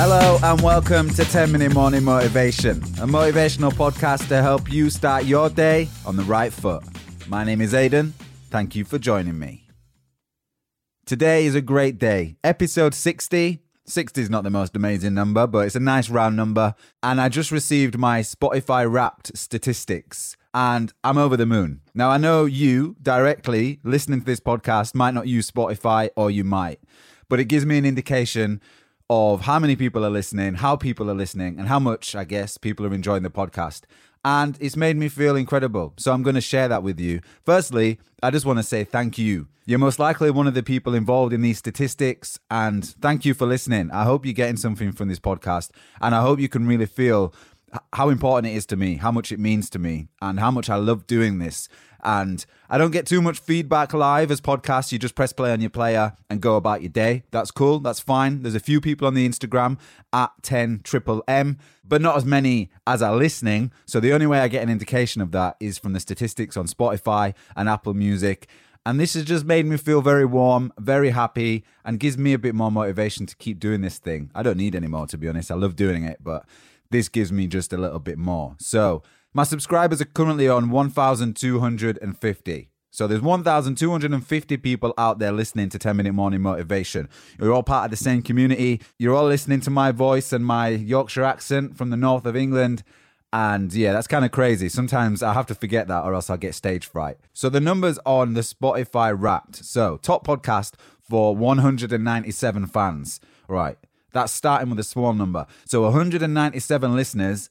Hello and welcome to 10 Minute Morning Motivation, a motivational podcast to help you start your day on the right foot. My name is Aidan. Thank you for joining me. Today is a great day. Episode 60. 60 is not the most amazing number, but it's a nice round number. And I just received my Spotify wrapped statistics and I'm over the moon. Now, I know you directly listening to this podcast might not use Spotify or you might, but it gives me an indication of how many people are listening, how people are listening, and how much, I guess, people are enjoying the podcast. And it's made me feel incredible. So I'm going to share that with you. Firstly, I just want to say thank you. You're most likely one of the people involved in these statistics. And thank you for listening. I hope you're getting something from this podcast. And I hope you can really feel how important it is to me, how much it means to me, and how much I love doing this. And I don't get too much feedback live as podcasts. You just press play on your player and go about your day. That's cool. That's fine. There's a few people on the Instagram at 10 triple M, but not as many as are listening. So the only way I get an indication of that is from the statistics on Spotify and Apple Music. And this has just made me feel very warm, very happy, and gives me a bit more motivation to keep doing this thing. I don't need any more, to be honest. I love doing it, but this gives me just a little bit more. So my subscribers are currently on 1,250. So there's 1,250 people out there listening to 10 Minute Morning Motivation. You're all part of the same community. You're all listening to my voice and my Yorkshire accent from the north of England. And yeah, that's kind of crazy. Sometimes I have to forget that or else I'll get stage fright. So the numbers on the Spotify wrapped. So top podcast for 197 fans. Right. That's starting with a small number. So 197 listeners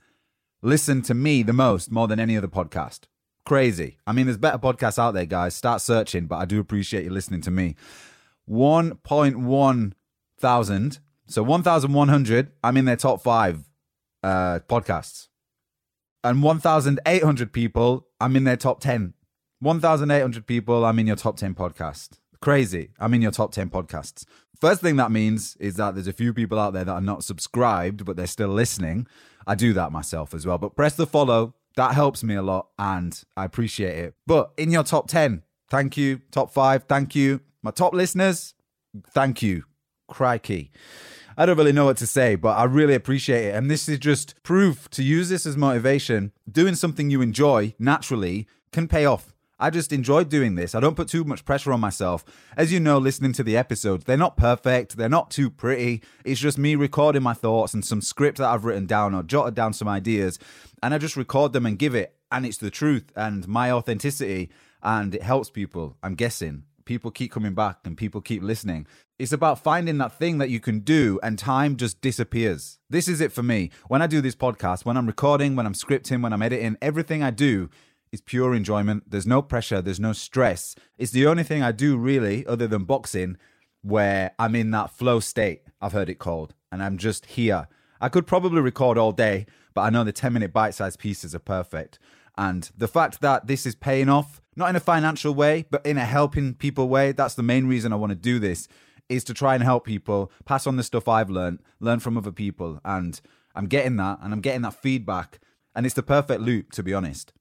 listen to me the most, more than any other podcast. Crazy. I mean, there's better podcasts out there, guys. Start searching, but I do appreciate you listening to me. 1.1 thousand. So 1,100, I'm in their top five uh, podcasts. And 1,800 people, I'm in their top 10. 1,800 people, I'm in your top 10 podcast. Crazy. I'm in your top 10 podcasts. First thing that means is that there's a few people out there that are not subscribed, but they're still listening. I do that myself as well. But press the follow. That helps me a lot and I appreciate it. But in your top 10, thank you. Top five, thank you. My top listeners, thank you. Crikey. I don't really know what to say, but I really appreciate it. And this is just proof to use this as motivation. Doing something you enjoy naturally can pay off. I just enjoy doing this. I don't put too much pressure on myself. As you know, listening to the episodes, they're not perfect, they're not too pretty. It's just me recording my thoughts and some script that I've written down or jotted down some ideas, and I just record them and give it. And it's the truth and my authenticity, and it helps people, I'm guessing. People keep coming back and people keep listening. It's about finding that thing that you can do, and time just disappears. This is it for me. When I do this podcast, when I'm recording, when I'm scripting, when I'm editing, everything I do is pure enjoyment. There's no pressure, there's no stress. It's the only thing I do really, other than boxing, where I'm in that flow state, I've heard it called, and I'm just here. I could probably record all day, but I know the 10 minute bite sized pieces are perfect. And the fact that this is paying off not in a financial way, but in a helping people way. That's the main reason I want to do this is to try and help people, pass on the stuff I've learned, learn from other people. And I'm getting that and I'm getting that feedback. And it's the perfect loop, to be honest.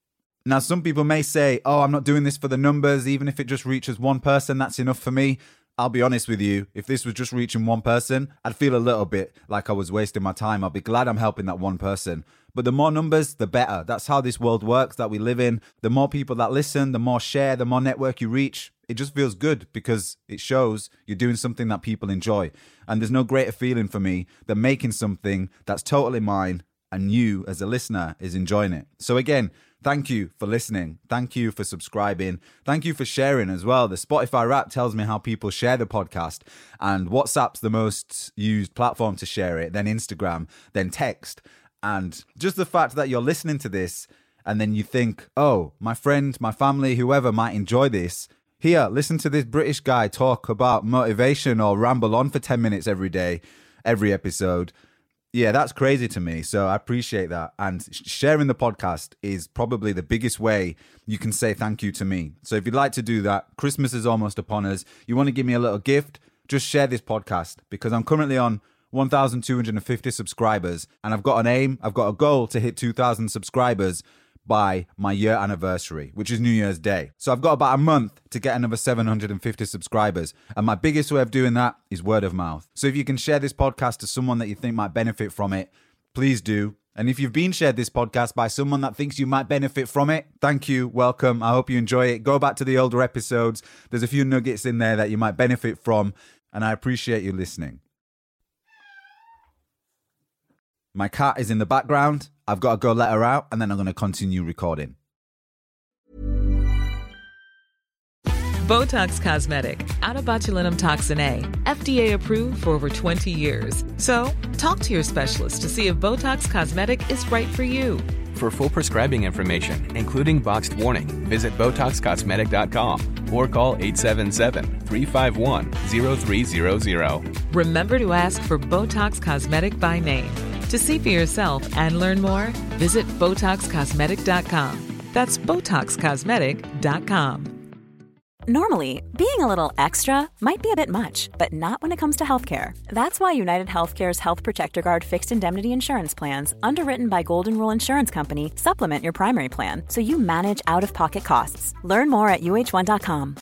Now, some people may say, oh, I'm not doing this for the numbers. Even if it just reaches one person, that's enough for me. I'll be honest with you, if this was just reaching one person, I'd feel a little bit like I was wasting my time. I'd be glad I'm helping that one person. But the more numbers, the better. That's how this world works that we live in. The more people that listen, the more share, the more network you reach. It just feels good because it shows you're doing something that people enjoy. And there's no greater feeling for me than making something that's totally mine and you as a listener is enjoying it. So again, Thank you for listening. Thank you for subscribing. Thank you for sharing as well. The Spotify app tells me how people share the podcast, and WhatsApp's the most used platform to share it, then Instagram, then text. And just the fact that you're listening to this and then you think, oh, my friend, my family, whoever might enjoy this. Here, listen to this British guy talk about motivation or ramble on for 10 minutes every day, every episode yeah, that's crazy to me. So I appreciate that. And sharing the podcast is probably the biggest way you can say thank you to me. So if you'd like to do that, Christmas is almost upon us. You want to give me a little gift, just share this podcast because I'm currently on 1,250 subscribers and I've got an aim, I've got a goal to hit 2,000 subscribers by my year anniversary, which is New Year's Day. So I've got about a month to get another 750 subscribers. And my biggest way of doing that is word of mouth. So if you can share this podcast to someone that you think might benefit from it, please do. And if you've been shared this podcast by someone that thinks you might benefit from it, thank you, welcome. I hope you enjoy it. Go back to the older episodes. There's a few nuggets in there that you might benefit from, and I appreciate you listening. My cat is in the background. I've got to go let her out, and then I'm going to continue recording. Botox Cosmetic, onabotulinumtoxinA, FDA approved for over 20 years. So, talk to your specialist to see if Botox Cosmetic is right for you. For full prescribing information, including boxed warning, visit BotoxCosmetic.com or call 877-351-0300. Remember to ask for Botox Cosmetic by name. To see for yourself and learn more, visit BotoxCosmetic.com. That's BotoxCosmetic.com. Normally, being a little extra might be a bit much, but not when it comes to healthcare. That's why United Healthcare's Health Protector Guard fixed indemnity insurance plans, underwritten by Golden Rule Insurance Company, supplement your primary plan so you manage out of pocket costs. Learn more at uh1.com.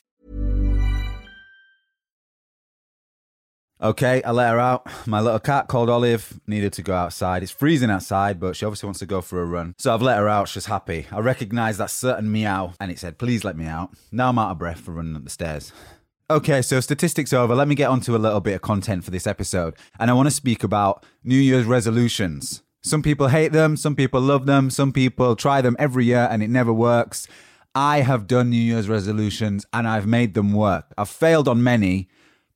Okay, I let her out. My little cat called Olive needed to go outside. It's freezing outside, but she obviously wants to go for a run. So I've let her out. She's happy. I recognise that certain meow, and it said, please let me out. Now I'm out of breath for running up the stairs. Okay, so statistics over. Let me get onto a little bit of content for this episode. And I want to speak about New Year's resolutions. Some people hate them, some people love them, some people try them every year and it never works. I have done New Year's resolutions and I've made them work. I've failed on many,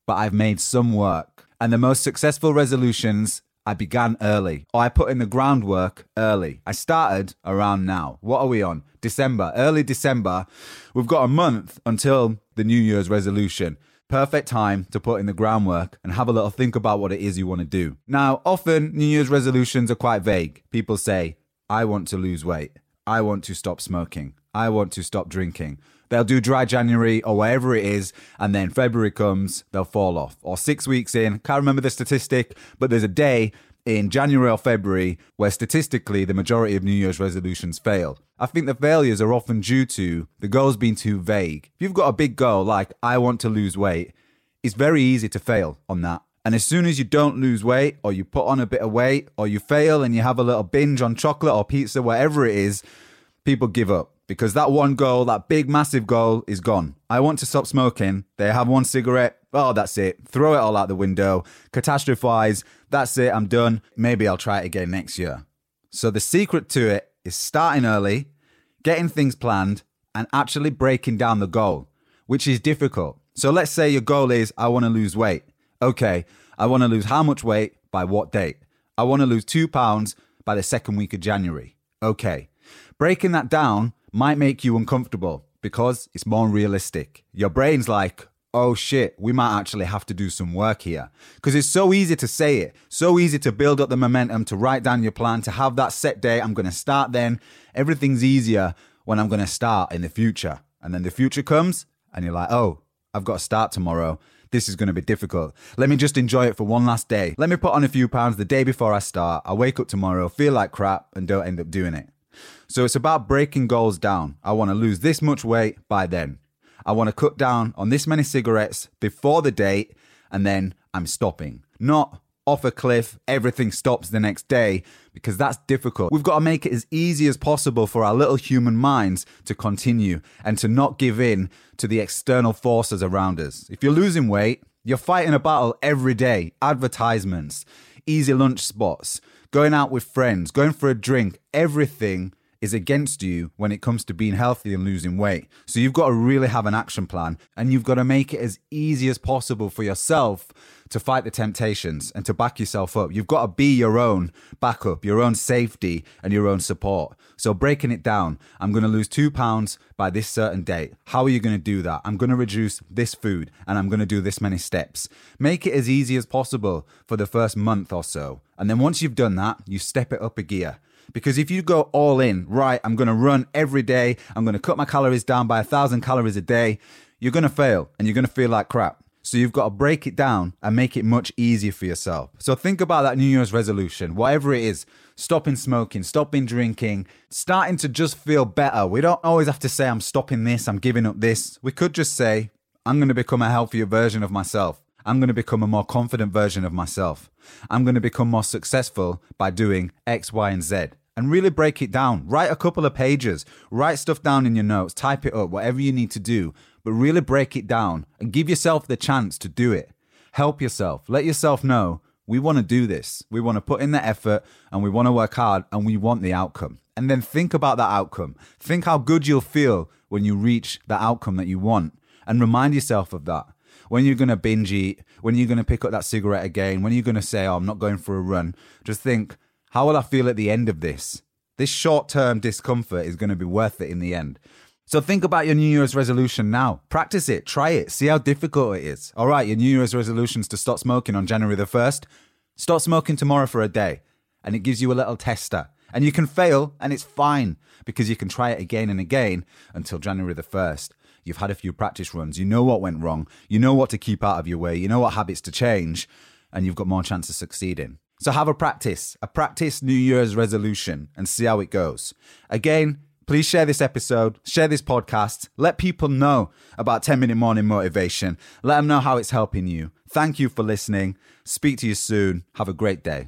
but I've made some work. And the most successful resolutions I began early, or I put in the groundwork early. I started around now. What are we on? December, early December. We've got a month until the New Year's resolution. Perfect time to put in the groundwork and have a little think about what it is you want to do. Now, often New Year's resolutions are quite vague. People say, I want to lose weight. I want to stop smoking. I want to stop drinking. They'll do dry January or whatever it is, and then February comes, they'll fall off. Or six weeks in, can't remember the statistic, but there's a day in January or February where statistically the majority of New Year's resolutions fail. I think the failures are often due to the goals being too vague. If you've got a big goal like, I want to lose weight, it's very easy to fail on that. And as soon as you don't lose weight, or you put on a bit of weight, or you fail and you have a little binge on chocolate or pizza, whatever it is, people give up because that one goal, that big, massive goal, is gone. I want to stop smoking. They have one cigarette. Oh, that's it. Throw it all out the window. Catastrophize. That's it. I'm done. Maybe I'll try it again next year. So the secret to it is starting early, getting things planned, and actually breaking down the goal, which is difficult. So let's say your goal is I want to lose weight. Okay, I want to lose how much weight by what date? I want to lose two pounds by the second week of January. Okay. Breaking that down might make you uncomfortable because it's more realistic. Your brain's like, oh shit, we might actually have to do some work here. Because it's so easy to say it, so easy to build up the momentum, to write down your plan, to have that set day. I'm going to start then. Everything's easier when I'm going to start in the future. And then the future comes and you're like, oh, I've got to start tomorrow. This is going to be difficult. Let me just enjoy it for one last day. Let me put on a few pounds the day before I start. I wake up tomorrow, feel like crap, and don't end up doing it. So it's about breaking goals down. I want to lose this much weight by then. I want to cut down on this many cigarettes before the date, and then I'm stopping. Not off a cliff, everything stops the next day, because that's difficult. We've got to make it as easy as possible for our little human minds to continue and to not give in to the external forces around us. If you're losing weight, you're fighting a battle every day. Advertisements, easy lunch spots, going out with friends, going for a drink, everything is against you when it comes to being healthy and losing weight. So you've got to really have an action plan and you've got to make it as easy as possible for yourself to fight the temptations and to back yourself up. You've got to be your own backup, your own safety, and your own support. So, breaking it down, I'm going to lose two pounds by this certain date. How are you going to do that? I'm going to reduce this food and I'm going to do this many steps. Make it as easy as possible for the first month or so. And then once you've done that, you step it up a gear. Because if you go all in, right, I'm going to run every day, I'm going to cut my calories down by a thousand calories a day, you're going to fail and you're going to feel like crap. So you've got to break it down and make it much easier for yourself. So think about that New Year's resolution, whatever it is stopping smoking, stopping drinking, starting to just feel better. We don't always have to say, I'm stopping this, I'm giving up this. We could just say, I'm going to become a healthier version of myself. I'm going to become a more confident version of myself. I'm going to become more successful by doing X, Y, and Z. And really break it down. Write a couple of pages, write stuff down in your notes, type it up, whatever you need to do but really break it down and give yourself the chance to do it. Help yourself. Let yourself know we want to do this. We want to put in the effort and we want to work hard and we want the outcome. And then think about that outcome. Think how good you'll feel when you reach the outcome that you want and remind yourself of that. When you're going to binge eat, when you're going to pick up that cigarette again, when you're going to say, Oh, I'm not going for a run, just think, How will I feel at the end of this? This short term discomfort is going to be worth it in the end. So think about your New Year's resolution now. Practice it, try it, see how difficult it is. All right, your New Year's resolutions to stop smoking on January the 1st. Stop smoking tomorrow for a day, and it gives you a little tester. And you can fail, and it's fine because you can try it again and again until January the 1st. You've had a few practice runs, you know what went wrong, you know what to keep out of your way, you know what habits to change, and you've got more chance of succeeding. So have a practice, a practice New Year's resolution, and see how it goes. Again, Please share this episode, share this podcast, let people know about 10 minute morning motivation. Let them know how it's helping you. Thank you for listening. Speak to you soon. Have a great day.